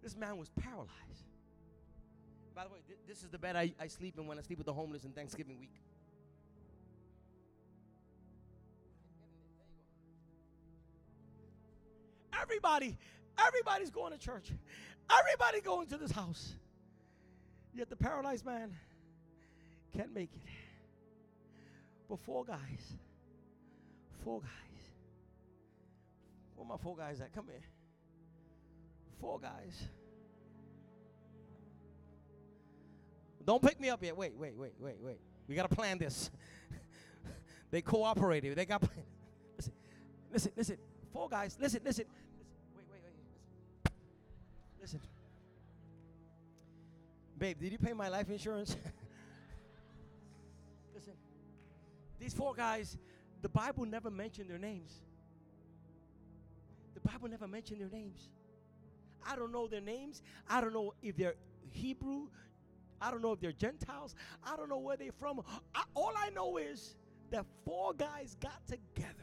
This man was paralyzed. By the way, th- this is the bed I, I sleep in when I sleep with the homeless in Thanksgiving week. Everybody, everybody's going to church. Everybody going to this house. Yet the paralyzed man can't make it. But four guys, four guys. Where my four guys at? Come here. Four guys. Don't pick me up yet. Wait, wait, wait, wait, wait. We gotta plan this. they cooperated. They got. listen, listen, listen. Four guys. Listen, listen. Wait, wait, wait. Listen. Babe, did you pay my life insurance? listen. These four guys, the Bible never mentioned their names. The Bible never mentioned their names. I don't know their names. I don't know if they're Hebrew. I don't know if they're Gentiles. I don't know where they're from. I, all I know is that four guys got together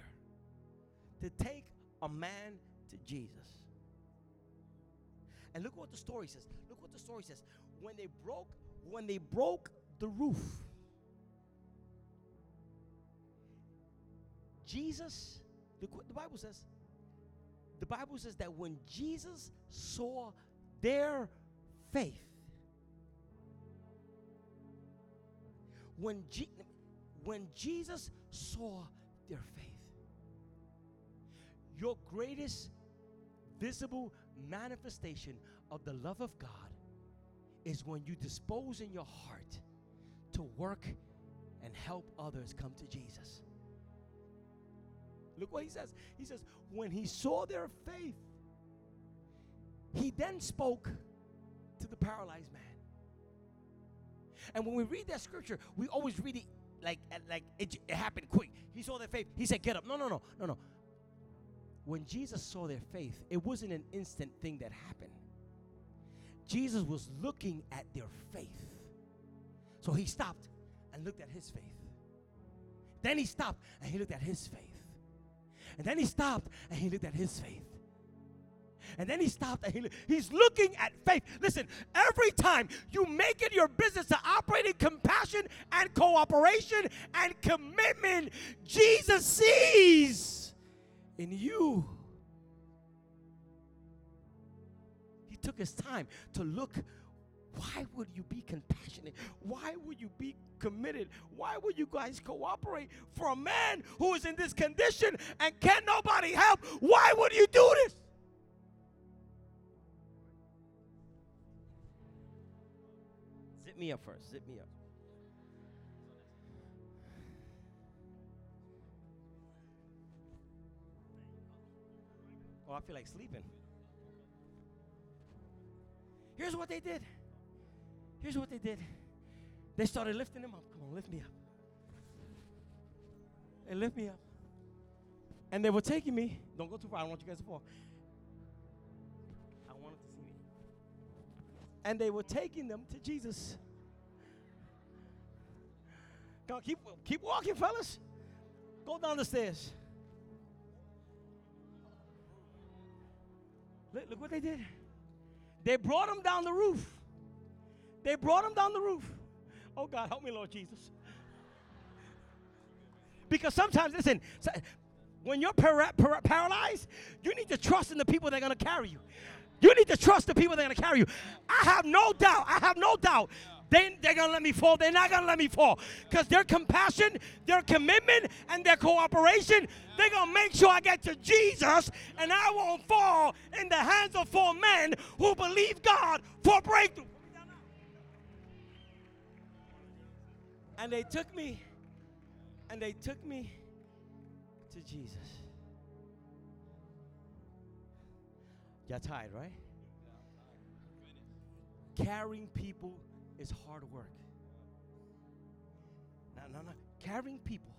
to take a man to Jesus. And look what the story says. Look what the story says. When they broke, when they broke the roof, Jesus, the, the Bible says, the Bible says that when Jesus saw their faith, when, when Jesus saw their faith, your greatest visible manifestation of the love of God is when you dispose in your heart to work and help others come to Jesus. Look what he says. He says, when he saw their faith, he then spoke to the paralyzed man. And when we read that scripture, we always read it like like it, it happened quick. He saw their faith. He said, "Get up." No, no, no, no, no. When Jesus saw their faith, it wasn't an instant thing that happened. Jesus was looking at their faith. So he stopped and looked at his faith. Then he stopped and he looked at his faith. And then he stopped and he looked at his faith. And then he stopped and he, he's looking at faith. Listen, every time you make it your business to operate in compassion and cooperation and commitment, Jesus sees in you. He took his time to look. Why would you be compassionate? Why would you be committed? Why would you guys cooperate for a man who is in this condition and can nobody help? Why would you do this? Zip me up first. Zip me up. Oh, I feel like sleeping. Here's what they did. Here's what they did. They started lifting him up. Come on, lift me up. They lift me up. And they were taking me. Don't go too far. I don't want you guys to fall. I wanted to see me. And they were taking them to Jesus. Come on, keep, keep walking, fellas. Go down the stairs. Look, look what they did. They brought him down the roof. They brought him down the roof. Oh God, help me, Lord Jesus. Because sometimes, listen, when you're para- para- paralyzed, you need to trust in the people that are going to carry you. You need to trust the people that are going to carry you. I have no doubt, I have no doubt. They, they're going to let me fall. They're not going to let me fall. Because their compassion, their commitment, and their cooperation, they're going to make sure I get to Jesus and I won't fall in the hands of four men who believe God for breakthrough. And they took me, and they took me to Jesus. You're tired, right? Carrying people is hard work. No, no, no. Carrying people,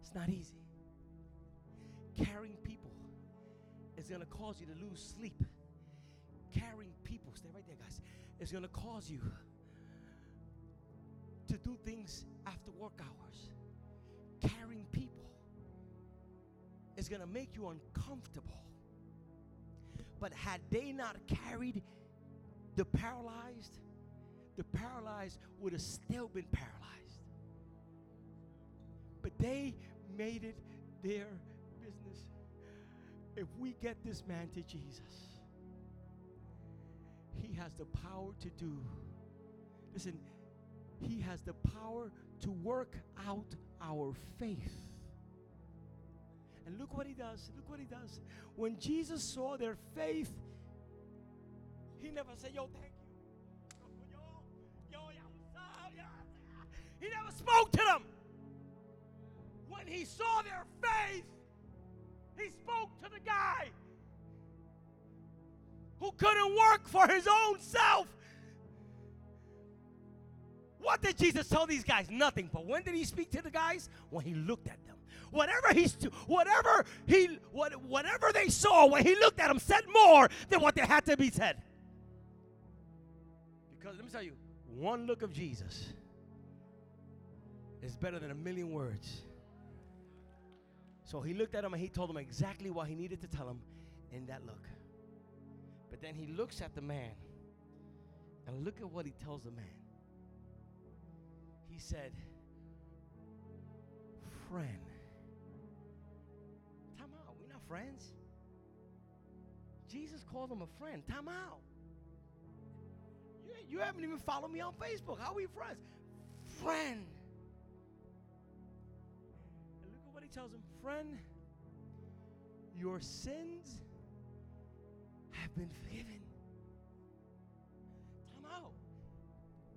it's not easy. Carrying people is going to cause you to lose sleep. Carrying people, stay right there, guys, is going to cause you to do things after work hours. Carrying people is going to make you uncomfortable. But had they not carried the paralyzed, the paralyzed would have still been paralyzed. But they made it their business. If we get this man to Jesus, he has the power to do. Listen, he has the power to work out our faith. And look what he does. Look what he does. When Jesus saw their faith, he never said, Yo, thank you. Yo, yo, yo, He never spoke to them. When he saw their faith, he spoke to the guy who couldn't work for his own self. Did Jesus tell these guys? Nothing. But when did he speak to the guys? When he looked at them. Whatever he's whatever he what, whatever they saw when he looked at them said more than what they had to be said. Because let me tell you, one look of Jesus is better than a million words. So he looked at him and he told him exactly what he needed to tell him in that look. But then he looks at the man and look at what he tells the man. He said, Friend. Time out. We're not friends. Jesus called him a friend. Time out. You, you haven't even followed me on Facebook. How are we friends? Friend. And look at what he tells him Friend, your sins have been forgiven.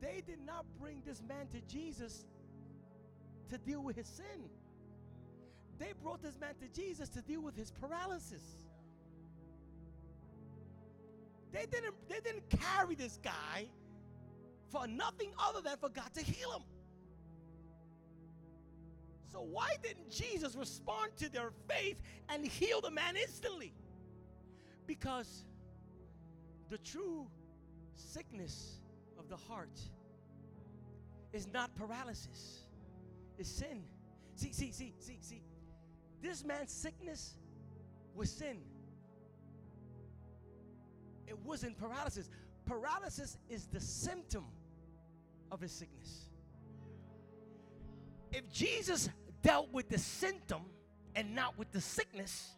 They did not bring this man to Jesus to deal with his sin. They brought this man to Jesus to deal with his paralysis. They didn't, they didn't carry this guy for nothing other than for God to heal him. So, why didn't Jesus respond to their faith and heal the man instantly? Because the true sickness the heart is not paralysis, it's sin. See, see, see, see, see. This man's sickness was sin. It wasn't paralysis. Paralysis is the symptom of his sickness. If Jesus dealt with the symptom and not with the sickness,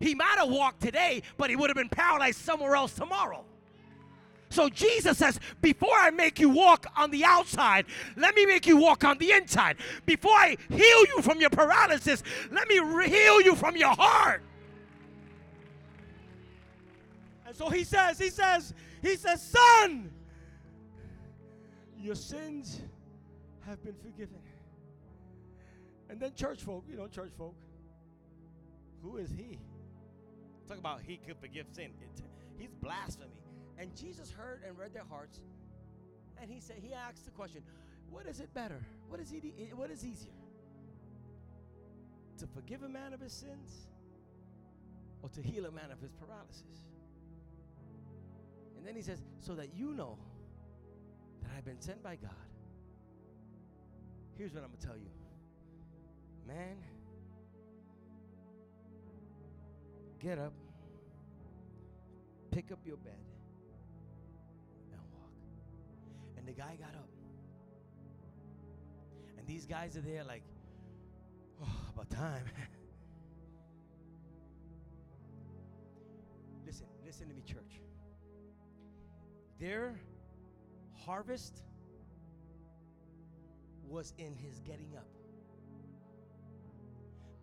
he might have walked today, but he would have been paralyzed somewhere else tomorrow. So Jesus says, Before I make you walk on the outside, let me make you walk on the inside. Before I heal you from your paralysis, let me re- heal you from your heart. And so he says, He says, He says, Son, your sins have been forgiven. And then church folk, you know, church folk, who is he? Talk about he could forgive sin. It, he's blasphemy. And Jesus heard and read their hearts. And he said, he asked the question, what is it better? What is, what is easier? To forgive a man of his sins or to heal a man of his paralysis? And then he says, so that you know that I've been sent by God. Here's what I'm going to tell you. Man, get up, pick up your bed, And the guy got up. And these guys are there like, oh, about time. listen, listen to me, church. Their harvest was in his getting up.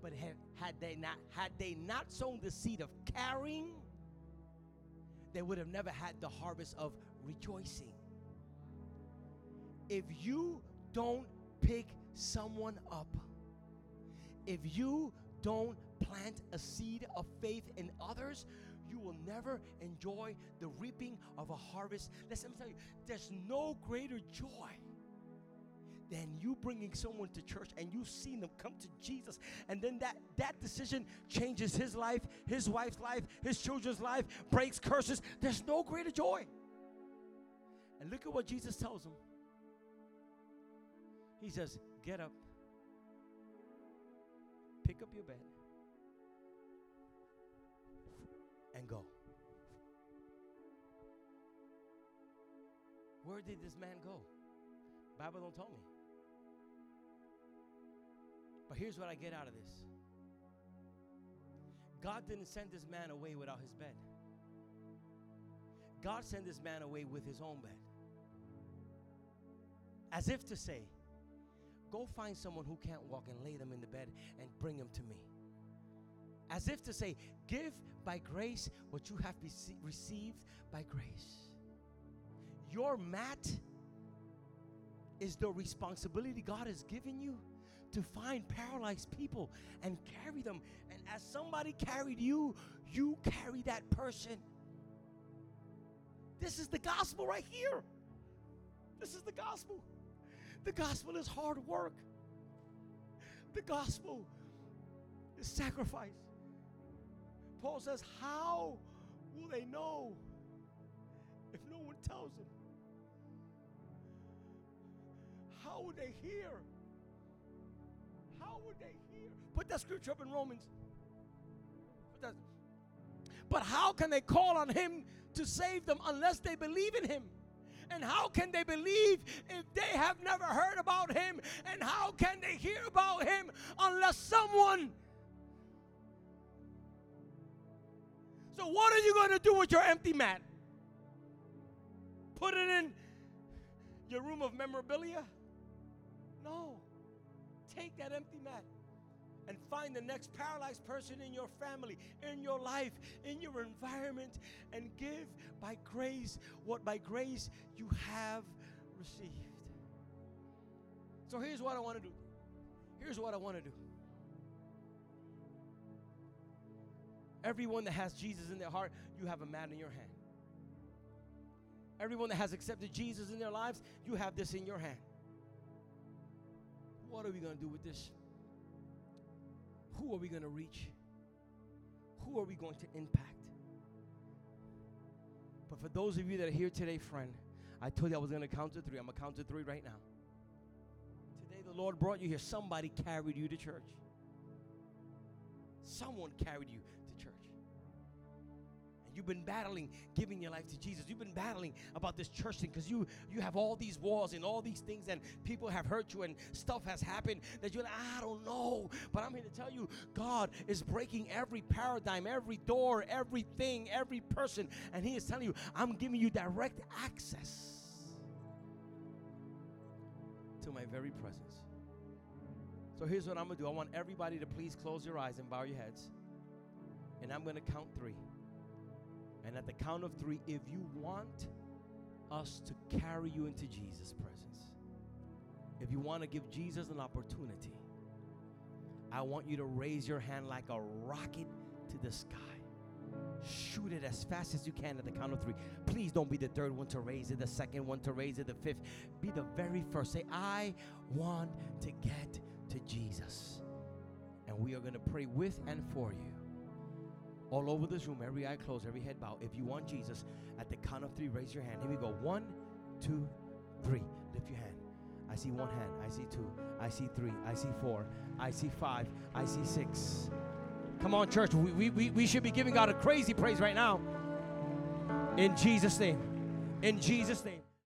But had, had they not had they not sown the seed of carrying, they would have never had the harvest of rejoicing. If you don't pick someone up, if you don't plant a seed of faith in others, you will never enjoy the reaping of a harvest. Let me tell you, there's no greater joy than you bringing someone to church and you've seen them come to Jesus and then that that decision changes his life, his wife's life, his children's life, breaks curses. There's no greater joy. And look at what Jesus tells him. He says, "Get up. Pick up your bed and go. Where did this man go? Bible don't tell me. But here's what I get out of this. God didn't send this man away without his bed. God sent this man away with his own bed. As if to say, go find someone who can't walk and lay them in the bed and bring them to me. As if to say, give by grace what you have received by grace. Your mat is the responsibility God has given you to find paralyzed people and carry them. And as somebody carried you, you carry that person. This is the gospel right here. This is the gospel. The gospel is hard work. The gospel is sacrifice. Paul says, How will they know if no one tells them? How would they hear? How would they hear? Put that scripture up in Romans. But how can they call on him to save them unless they believe in him? And how can they believe if they have never heard about him? And how can they hear about him unless someone? So, what are you going to do with your empty mat? Put it in your room of memorabilia? No. Take that empty mat and find the next paralyzed person in your family, in your life, in your environment, and give by grace what by grace you have received. So here's what I want to do. Here's what I want to do. Everyone that has Jesus in their heart, you have a mat in your hand. Everyone that has accepted Jesus in their lives, you have this in your hand. What are we going to do with this? Who are we going to reach? Who are we going to impact? But for those of you that are here today, friend, I told you I was going to count to three. I'm going to count to three right now. Today, the Lord brought you here. Somebody carried you to church. Someone carried you You've been battling giving your life to Jesus. You've been battling about this church thing because you you have all these walls and all these things and people have hurt you and stuff has happened that you're like, I don't know. But I'm here to tell you, God is breaking every paradigm, every door, everything, every person, and He is telling you, I'm giving you direct access to my very presence. So here's what I'm gonna do. I want everybody to please close your eyes and bow your heads. And I'm gonna count three. And at the count of three, if you want us to carry you into Jesus' presence, if you want to give Jesus an opportunity, I want you to raise your hand like a rocket to the sky. Shoot it as fast as you can at the count of three. Please don't be the third one to raise it, the second one to raise it, the fifth. Be the very first. Say, I want to get to Jesus. And we are going to pray with and for you all over this room, every eye closed, every head bowed. If you want Jesus, at the count of three, raise your hand. Here we go. One, two, three. Lift your hand. I see one hand. I see two. I see three. I see four. I see five. I see six. Come on, church. We, we, we should be giving God a crazy praise right now. In Jesus' name. In Jesus' name.